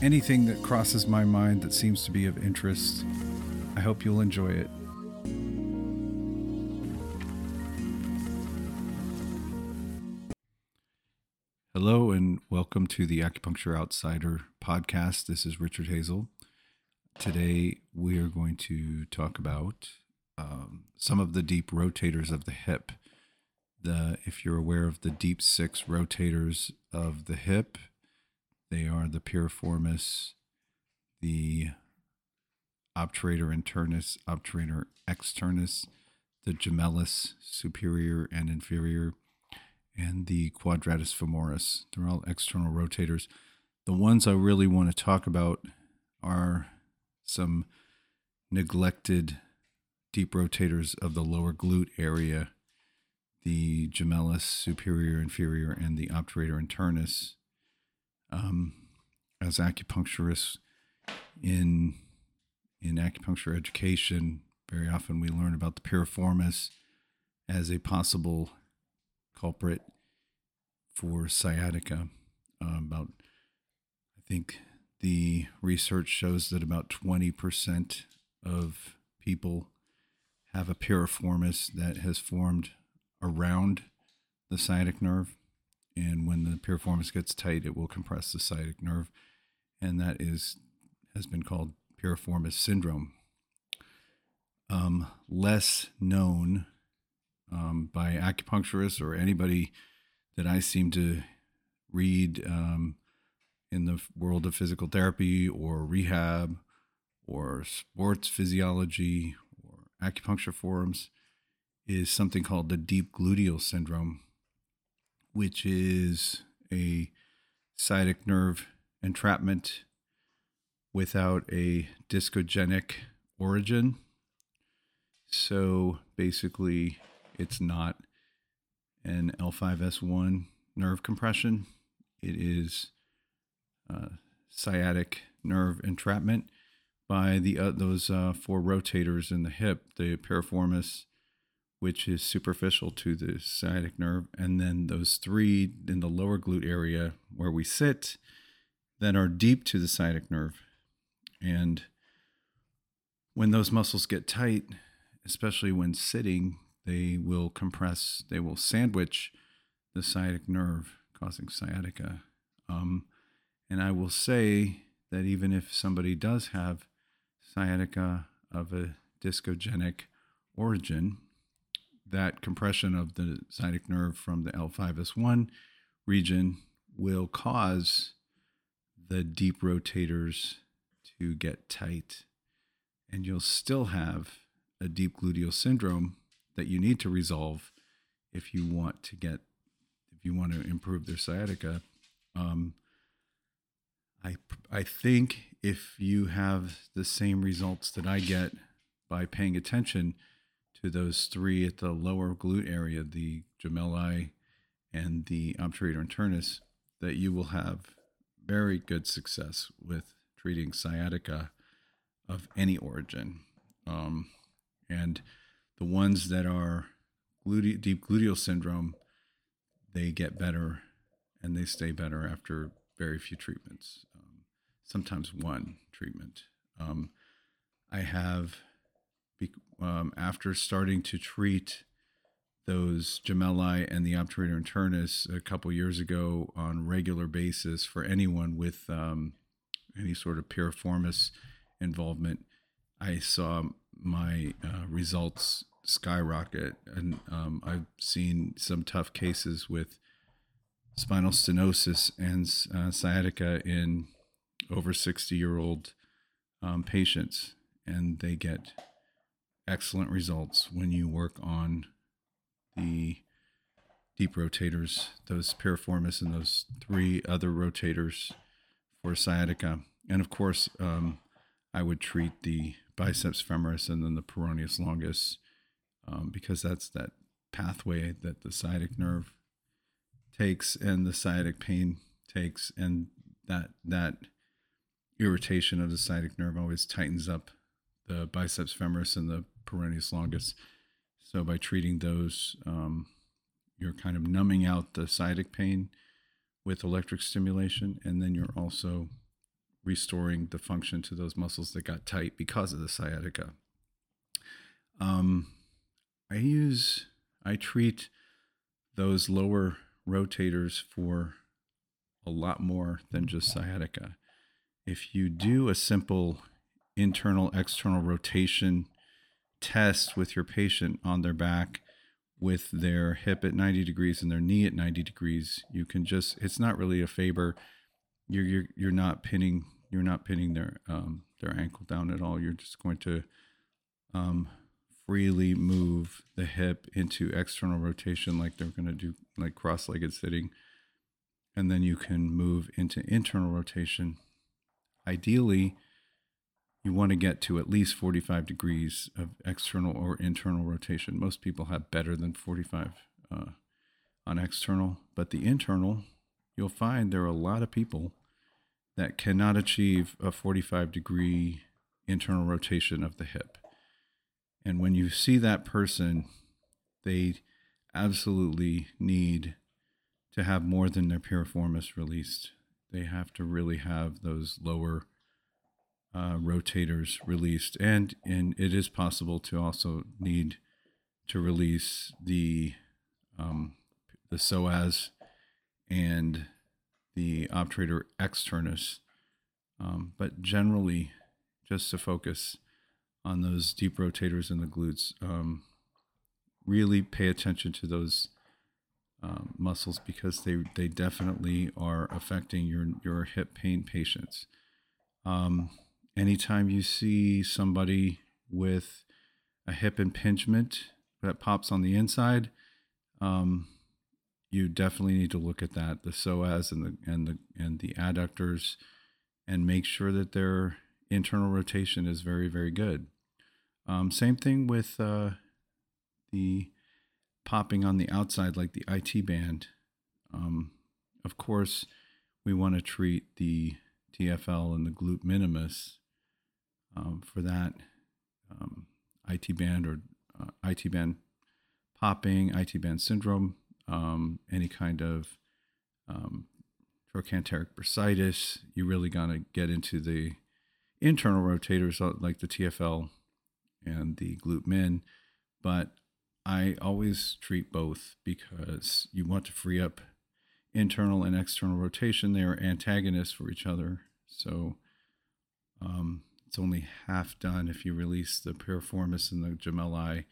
anything that crosses my mind that seems to be of interest. I hope you'll enjoy it. Hello, and welcome to the Acupuncture Outsider podcast. This is Richard Hazel. Today, we are going to talk about um, some of the deep rotators of the hip. The if you're aware of the deep six rotators of the hip, they are the piriformis, the obturator internus, obturator externus, the gemellus superior and inferior, and the quadratus femoris. They're all external rotators. The ones I really want to talk about are some neglected deep rotators of the lower glute area, the gemellus superior, inferior, and the obturator internus um, as acupuncturists in in acupuncture education, very often we learn about the piriformis as a possible culprit for sciatica. Uh, about, I think the research shows that about 20% of people have a piriformis that has formed around the sciatic nerve and when the piriformis gets tight, it will compress the sciatic nerve, and that is has been called piriformis syndrome. Um, less known um, by acupuncturists or anybody that I seem to read um, in the world of physical therapy or rehab or sports physiology or acupuncture forums is something called the deep gluteal syndrome which is a sciatic nerve entrapment without a discogenic origin. So basically, it's not an L5S1 nerve compression. It is sciatic nerve entrapment by the uh, those uh, four rotators in the hip, the piriformis, which is superficial to the sciatic nerve, and then those three in the lower glute area where we sit that are deep to the sciatic nerve. And when those muscles get tight, especially when sitting, they will compress, they will sandwich the sciatic nerve, causing sciatica. Um, and I will say that even if somebody does have sciatica of a discogenic origin, that compression of the sciatic nerve from the L5S1 region will cause the deep rotators to get tight. And you'll still have a deep gluteal syndrome that you need to resolve if you want to get, if you want to improve their sciatica. Um, I, I think if you have the same results that I get by paying attention to those three at the lower glute area, the gemelli and the obturator internus, that you will have very good success with treating sciatica of any origin. Um, and the ones that are glute- deep gluteal syndrome, they get better and they stay better after very few treatments, um, sometimes one treatment. Um, I have um, after starting to treat those gemelli and the obturator internus a couple years ago on regular basis for anyone with um, any sort of piriformis involvement, I saw my uh, results skyrocket, and um, I've seen some tough cases with spinal stenosis and uh, sciatica in over 60 year old um, patients, and they get excellent results when you work on the deep rotators, those piriformis and those three other rotators for sciatica. And of course, um, I would treat the biceps femoris and then the peroneus longus um, because that's that pathway that the sciatic nerve takes and the sciatic pain takes, and that that irritation of the sciatic nerve always tightens up the biceps femoris and the peroneus longus. So by treating those, um, you're kind of numbing out the sciatic pain with electric stimulation, and then you're also restoring the function to those muscles that got tight because of the sciatica. Um, I use, I treat those lower rotators for a lot more than just sciatica. If you do a simple internal external rotation test with your patient on their back with their hip at 90 degrees and their knee at 90 degrees, you can just, it's not really a Faber. You're, you're, you're not pinning, you're not pinning their, um, their ankle down at all. You're just going to, um, freely move the hip into external rotation like they're going to do like cross-legged sitting and then you can move into internal rotation ideally you want to get to at least 45 degrees of external or internal rotation most people have better than 45 uh, on external but the internal you'll find there are a lot of people that cannot achieve a 45 degree internal rotation of the hip and when you see that person, they absolutely need to have more than their piriformis released. They have to really have those lower uh, rotators released, and and it is possible to also need to release the um, the psoas and the obturator externus, um, but generally, just to focus on those deep rotators in the glutes. Um, really pay attention to those um, muscles because they they definitely are affecting your your hip pain patients. Um, anytime you see somebody with a hip impingement that pops on the inside, um, you definitely need to look at that, the psoas and the and the and the adductors, and make sure that their internal rotation is very very good. Um, same thing with uh, the popping on the outside, like the IT band. Um, of course, we want to treat the TFL and the glute minimus um, for that um, IT band or uh, IT band popping, IT band syndrome, um, any kind of um, trochanteric bursitis. You really got to get into the internal rotators uh, like the TFL and the glute min, but I always treat both because you want to free up internal and external rotation. They are antagonists for each other. So um, it's only half done if you release the piriformis and the gemelli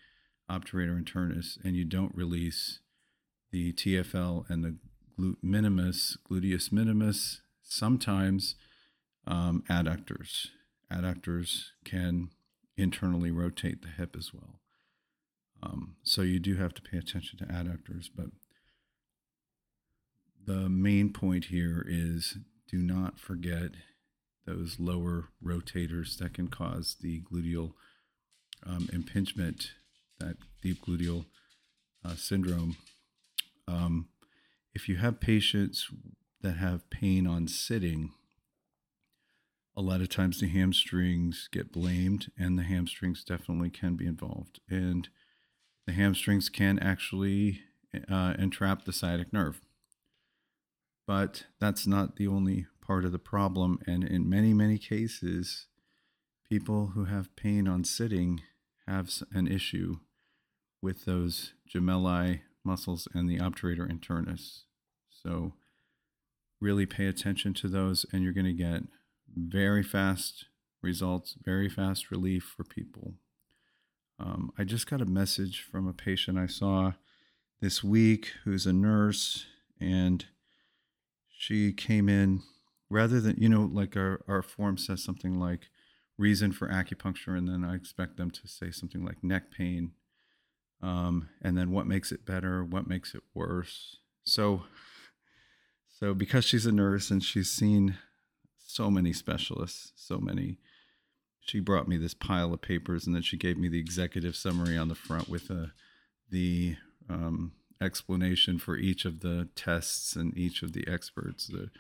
obturator internus and you don't release the TFL and the glute minimus, gluteus minimus, sometimes um, adductors. Adductors can internally rotate the hip as well. Um, so you do have to pay attention to adductors, but the main point here is do not forget those lower rotators that can cause the gluteal um, impingement, that deep gluteal uh, syndrome. Um, if you have patients that have pain on sitting, a lot of times the hamstrings get blamed, and the hamstrings definitely can be involved. And the hamstrings can actually uh, entrap the sciatic nerve. But that's not the only part of the problem. And in many, many cases, people who have pain on sitting have an issue with those gemelli muscles and the obturator internus. So, really pay attention to those, and you're going to get very fast results, very fast relief for people. Um, I just got a message from a patient I saw this week who's a nurse, and she came in rather than, you know, like our, our form says something like reason for acupuncture, and then I expect them to say something like neck pain, um, and then what makes it better, what makes it worse. So, so because she's a nurse and she's seen so many specialists, so many she brought me this pile of papers, and then she gave me the executive summary on the front with a, uh, the um, explanation for each of the tests and each of the experts, the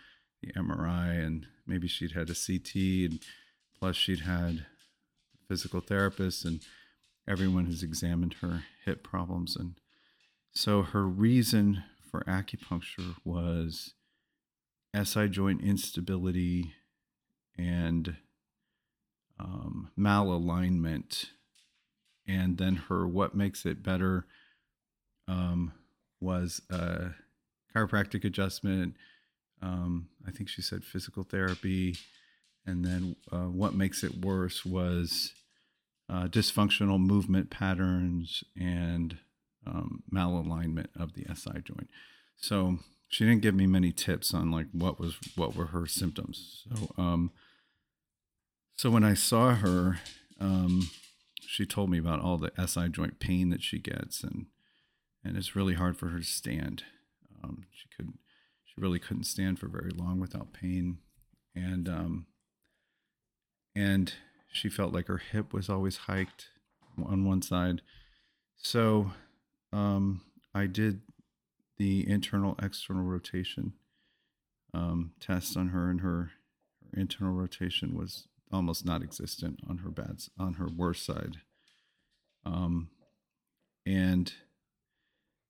MRI, and maybe she'd had a CT, and plus she'd had physical therapists and everyone has examined her hip problems, and so her reason for acupuncture was SI joint instability and um, malalignment. And then her what makes it better um, was a chiropractic adjustment. Um, I think she said physical therapy. And then uh, what makes it worse was uh, dysfunctional movement patterns and um, malalignment of the SI joint. So she didn't give me many tips on like what was what were her symptoms. So um, so when I saw her, um, she told me about all the SI joint pain that she gets, and and it's really hard for her to stand. Um, she could she really couldn't stand for very long without pain, and um, and she felt like her hip was always hiked on one side. So um, I did the internal external rotation um, test on her, and her, her internal rotation was almost not existent on her bad on her worst side. Um, and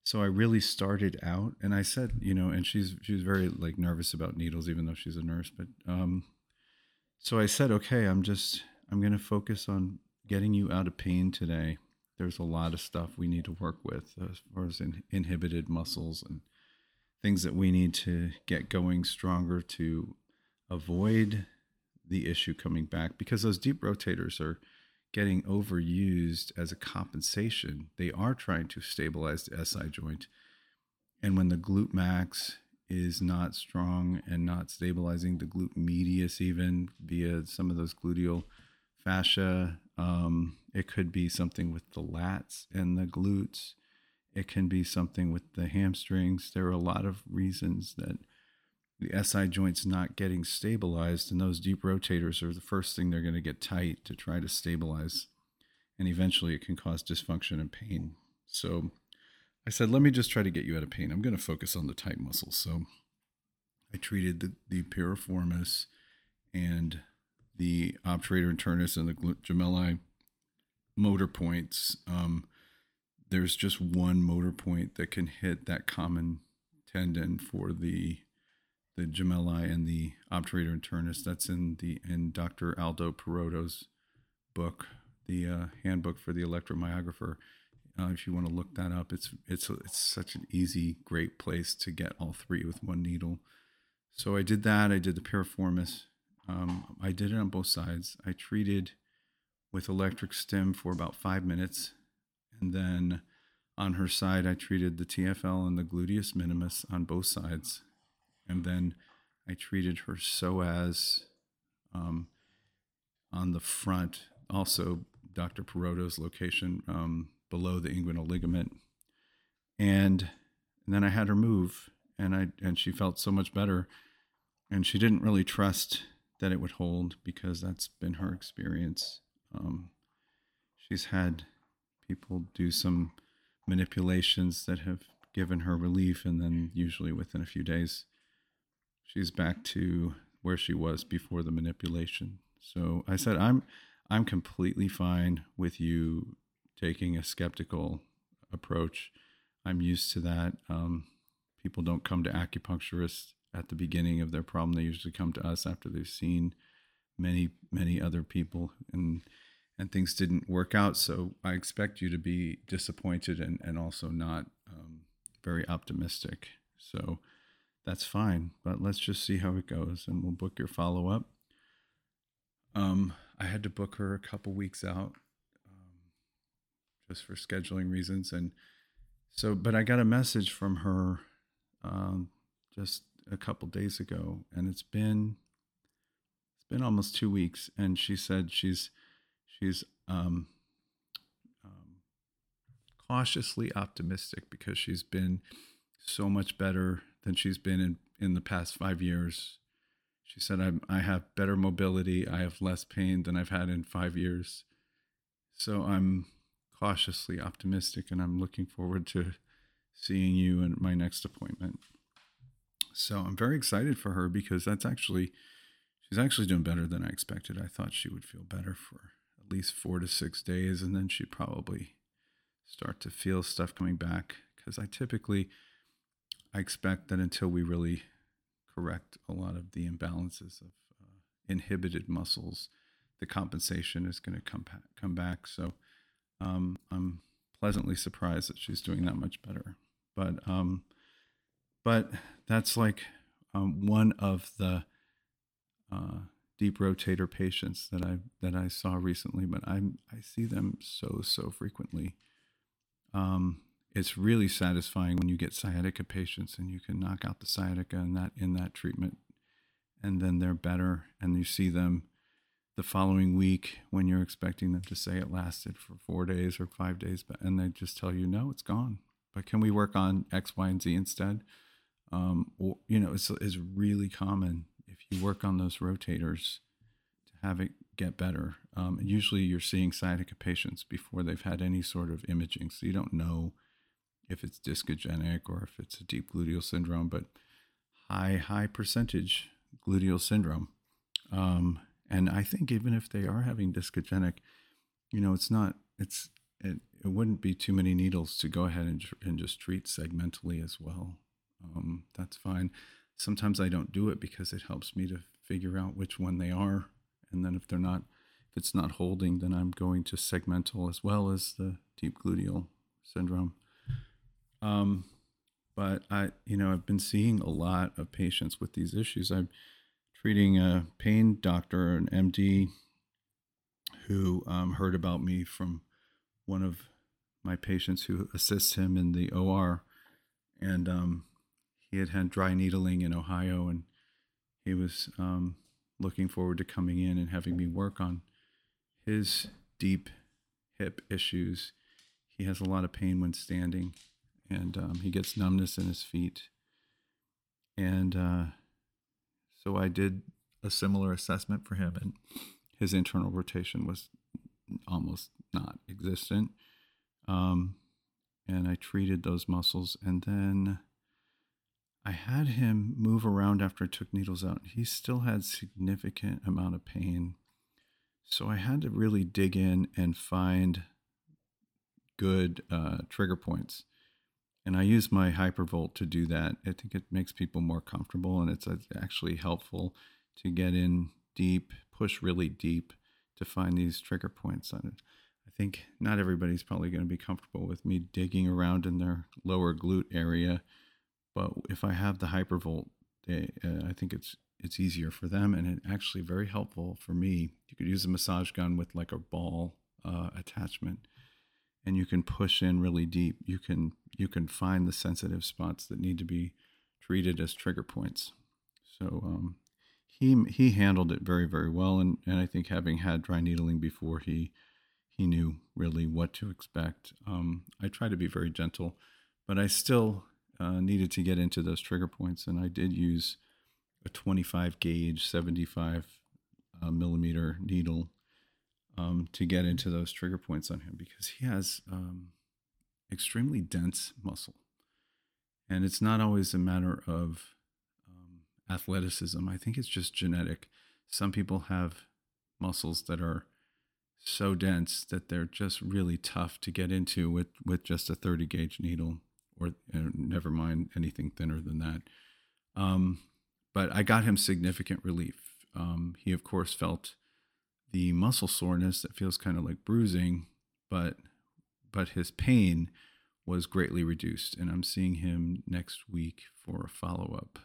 so I really started out, and I said, you know, and she's she's very like nervous about needles, even though she's a nurse. But um, so I said, okay, I'm just I'm going to focus on getting you out of pain today there's a lot of stuff we need to work with as far as in, inhibited muscles and things that we need to get going stronger to avoid the issue coming back because those deep rotators are getting overused as a compensation. They are trying to stabilize the SI joint. And when the glute max is not strong and not stabilizing the glute medius, even via some of those gluteal fascia, um, it could be something with the lats and the glutes. It can be something with the hamstrings. There are a lot of reasons that the SI joint's not getting stabilized, and those deep rotators are the first thing they're going to get tight to try to stabilize. And eventually it can cause dysfunction and pain. So I said, let me just try to get you out of pain. I'm going to focus on the tight muscles. So I treated the, the piriformis and the obturator internus and the gemelli motor points. Um, there's just one motor point that can hit that common tendon for the the gemelli and the obturator internus. That's in the in Dr. Aldo Perotto's book, the uh, handbook for the electromyographer. Uh, if you want to look that up, it's it's it's such an easy, great place to get all three with one needle. So I did that. I did the piriformis. Um, I did it on both sides. I treated with electric stim for about five minutes. And then on her side, I treated the TFL and the gluteus minimus on both sides. And then I treated her psoas um, on the front, also Dr. Perotto's location um, below the inguinal ligament. And, and then I had her move, and I and she felt so much better. And she didn't really trust that it would hold because that's been her experience. Um, she's had people do some manipulations that have given her relief, and then usually within a few days, she's back to where she was before the manipulation. So I said, I'm I'm completely fine with you taking a skeptical approach. I'm used to that. Um, people don't come to acupuncturists at the beginning of their problem. They usually come to us after they've seen many, many other people and and things didn't work out. So I expect you to be disappointed and, and also not um, very optimistic. So that's fine. But let's just see how it goes and we'll book your follow up. Um, I had to book her a couple weeks out um, just for scheduling reasons. And so, but I got a message from her um, just a couple days ago, and it's been it's been almost two weeks, and she said she's she's um, um, cautiously optimistic because she's been so much better than she's been in in the past five years. she said, I'm, I have better mobility. I have less pain than I've had in five years. So I'm cautiously optimistic and I'm looking forward to seeing you at my next appointment. So I'm very excited for her because that's actually, she's actually doing better than I expected. I thought she would feel better for at least four to six days and then she'd probably start to feel stuff coming back because I typically, I expect that until we really correct a lot of the imbalances of uh, inhibited muscles, the compensation is going to come back, come back. So um, I'm pleasantly surprised that she's doing that much better. But um, but that's like um, one of the uh, deep rotator patients that I that I saw recently. But I I see them so so frequently. Um, it's really satisfying when you get sciatica patients and you can knock out the sciatica in that in that treatment, and then they're better, and you see them the following week when you're expecting them to say it lasted for four days or five days, but and they just tell you no, it's gone. But can we work on X, Y, and Z instead? Um, or you know, it's it's really common if you work on those rotators to have it get better. Um, usually, you're seeing sciatica patients before they've had any sort of imaging, so you don't know if it's discogenic or if it's a deep gluteal syndrome, but high high percentage gluteal syndrome. Um, and I think even if they are having discogenic, you know, it's not, it's, it, it wouldn't be too many needles to go ahead and, and just treat segmentally as well. Um, that's fine. Sometimes I don't do it because it helps me to figure out which one they are. And then if they're not, if it's not holding, then I'm going to segmental as well as the deep gluteal syndrome. Um, but I, you know, I've been seeing a lot of patients with these issues. I'm treating a pain doctor, an MD, who um, heard about me from one of my patients who assists him in the OR. And um, he had had dry needling in Ohio, and he was um, looking forward to coming in and having me work on his deep hip issues. He has a lot of pain when standing, and um, he gets numbness in his feet. And uh, so I did a similar assessment for him, and his internal rotation was almost not existent. Um, and I treated those muscles, and then I had him move around after I took needles out. He still had significant amount of pain, so I had to really dig in and find good uh, trigger points and I use my hypervolt to do that. I think it makes people more comfortable and it's actually helpful to get in deep, push really deep to find these trigger points on it. I think not everybody's probably going to be comfortable with me digging around in their lower glute area, but if I have the hypervolt, they, uh, I think it's it's easier for them and it actually very helpful for me. You could use a massage gun with like a ball uh, attachment and you can push in really deep. You can you can find the sensitive spots that need to be treated as trigger points. So um, he he handled it very very well, and and I think having had dry needling before, he he knew really what to expect. Um, I try to be very gentle, but I still uh, needed to get into those trigger points, and I did use a 25 gauge, 75 uh, millimeter needle um, to get into those trigger points on him because he has um, extremely dense muscle. And it's not always a matter of um, athleticism. I think it's just genetic. Some people have muscles that are so dense that they're just really tough to get into with, with just a 30 gauge needle, or uh, never mind anything thinner than that. Um, but I got him significant relief. Um, he, of course, felt the muscle soreness that feels kind of like bruising, but but his pain was greatly reduced, and I'm seeing him next week for a follow up.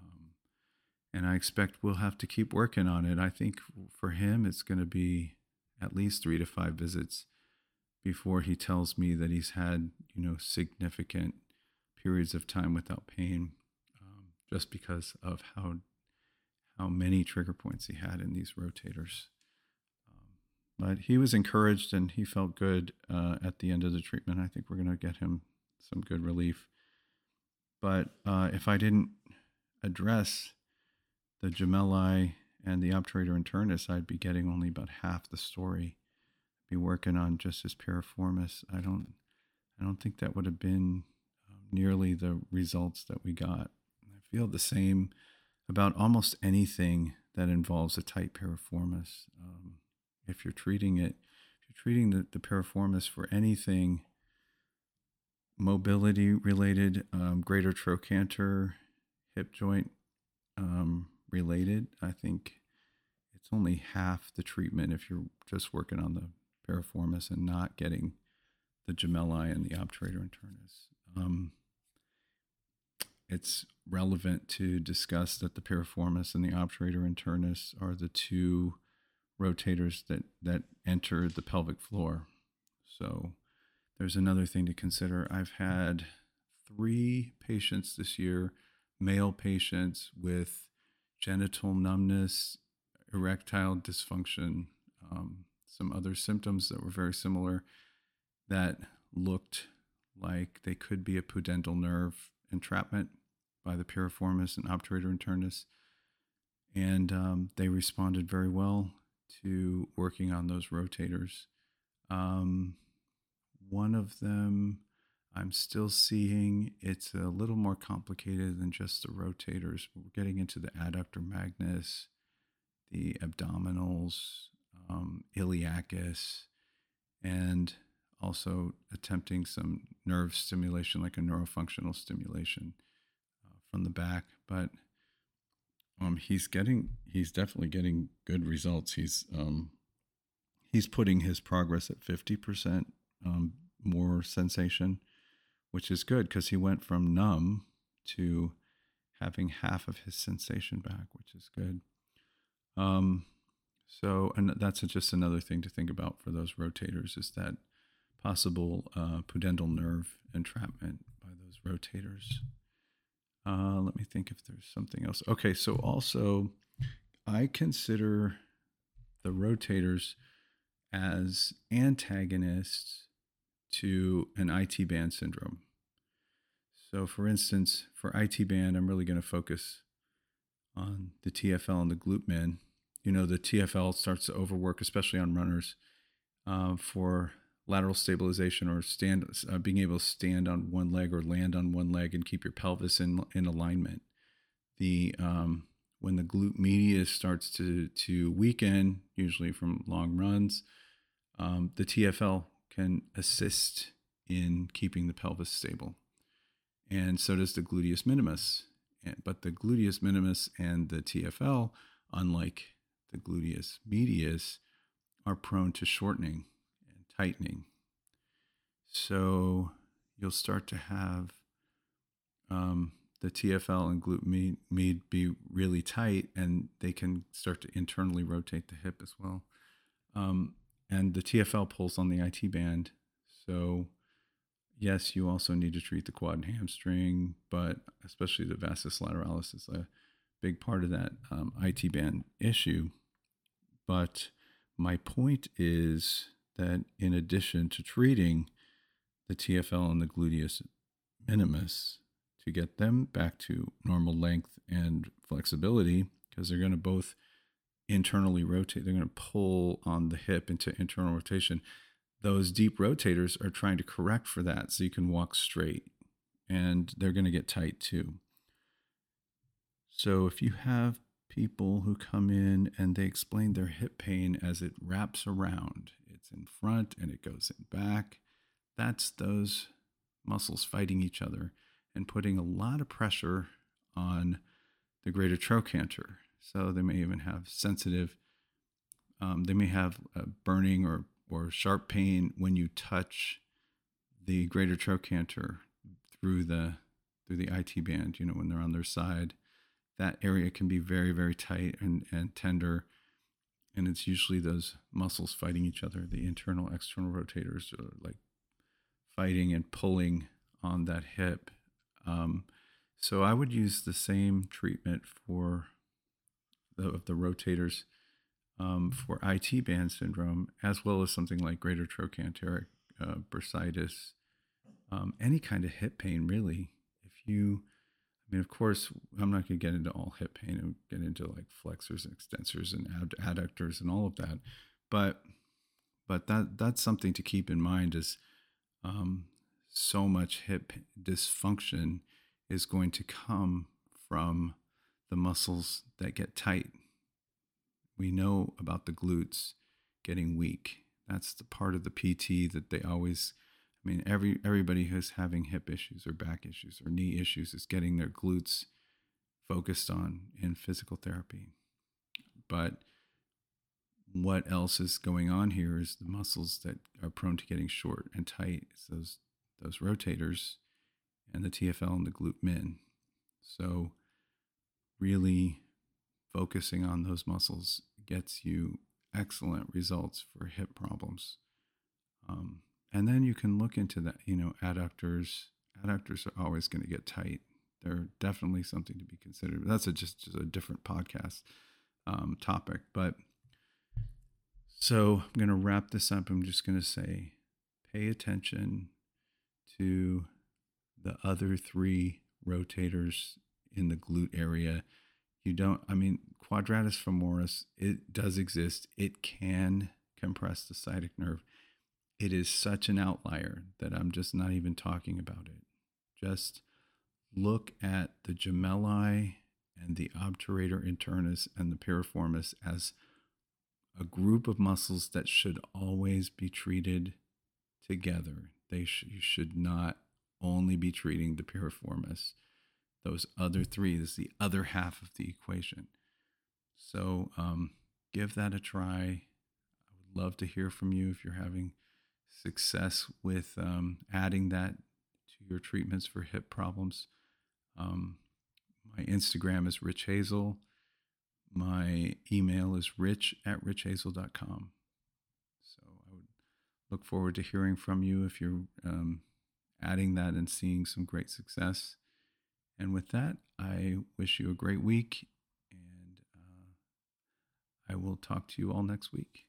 Um, and I expect we'll have to keep working on it. I think for him, it's going to be at least three to five visits before he tells me that he's had you know significant periods of time without pain, um, just because of how how many trigger points he had in these rotators. But he was encouraged and he felt good uh, at the end of the treatment. I think we're going to get him some good relief. But uh, if I didn't address the gemelli and the obturator internus, I'd be getting only about half the story. Be working on just as piriformis. I don't, I don't think that would have been um, nearly the results that we got. I feel the same about almost anything that involves a tight piriformis. Um, if you're treating it, if you're treating the, the piriformis for anything mobility related, um, greater trochanter, hip joint um, related, I think it's only half the treatment if you're just working on the piriformis and not getting the gemelli and the obturator internus. Um, it's relevant to discuss that the piriformis and the obturator internus are the two rotators that, that enter the pelvic floor. So there's another thing to consider. I've had three patients this year, male patients with genital numbness, erectile dysfunction, um, some other symptoms that were very similar that looked like they could be a pudendal nerve entrapment by the piriformis and obturator internus. And um, they responded very well to working on those rotators. Um, one of them I'm still seeing it's a little more complicated than just the rotators. We're getting into the adductor magnus, the abdominals, um, iliacus, and also attempting some nerve stimulation, like a neurofunctional stimulation uh, from the back. But um, he's getting, he's definitely getting good results. He's um, he's putting his progress at fifty percent um, more sensation, which is good because he went from numb to having half of his sensation back, which is good. Um, so, and that's just another thing to think about for those rotators is that possible uh, pudendal nerve entrapment by those rotators. Uh, let me think if there's something else. Okay, so also, I consider the rotators as antagonists to an IT band syndrome. So, for instance, for IT band, I'm really going to focus on the TFL and the glute med. You know, the TFL starts to overwork, especially on runners, uh, for lateral stabilization or stand, uh, being able to stand on one leg or land on one leg and keep your pelvis in in alignment. The um, when the glute medius starts to to weaken, usually from long runs, um, the TFL can assist in keeping the pelvis stable. And so does the gluteus minimus. But the gluteus minimus and the TFL, unlike the gluteus medius, are prone to shortening tightening. So you'll start to have um, the TFL and glute med, be really tight, and they can start to internally rotate the hip as well. Um, and the TFL pulls on the IT band. So, yes, you also need to treat the quad and hamstring, but especially the vastus lateralis is a big part of that um, IT band issue. But my point is that in addition to treating the TFL and the gluteus minimus to get them back to normal length and flexibility, because they're going to both internally rotate. They're going to pull on the hip into internal rotation. Those deep rotators are trying to correct for that so you can walk straight and they're going to get tight too. So if you have people who come in and they explain their hip pain as it wraps around, it's in front and it goes in back, that's those muscles fighting each other and putting a lot of pressure on the greater trochanter. So they may even have sensitive, um, they may have burning or, or sharp pain when you touch the greater trochanter through the through the IT band, you know, when they're on their side. That area can be very, very tight and, and tender. And it's usually those muscles fighting each other. The internal, external rotators are like fighting and pulling on that hip. Um, so I would use the same treatment for the, of the rotators um, for IT band syndrome, as well as something like greater trochanteric uh, bursitis, um, any kind of hip pain, really. If you, I mean, of course, I'm not going to get into all hip pain and get into like flexors and extensors and adductors and all of that, but but that that's something to keep in mind is um, so much hip dysfunction is going to come from the muscles that get tight. We know about the glutes getting weak. That's the part of the PT that they always I mean every everybody who's having hip issues or back issues or knee issues is getting their glutes focused on in physical therapy. But what else is going on here is the muscles that are prone to getting short and tight. It's those those rotators and the TFL and the glute min. So really focusing on those muscles gets you excellent results for hip problems. Um, and then you can look into that, you know, adductors. Adductors are always going to get tight. They're definitely something to be considered. That's a, just, just a different podcast um, topic. But so I'm going to wrap this up. I'm just going to say pay attention to the other three rotators in the glute area. You don't, I mean, quadratus femoris, it does exist. It can compress the sciatic nerve. It is such an outlier that I'm just not even talking about it. Just look at the gemelli and the obturator internus and the piriformis as a group of muscles that should always be treated together. They sh- you should not only be treating the piriformis. Those other three is the other half of the equation. So um, give that a try. I would love to hear from you if you're having success with um, adding that to your treatments for hip problems. Um, my Instagram is Rich Hazel. My email is rich at richhazel.com. So I would look forward to hearing from you if you're um, adding that and seeing some great success. And with that, I wish you a great week, and uh, I will talk to you all next week.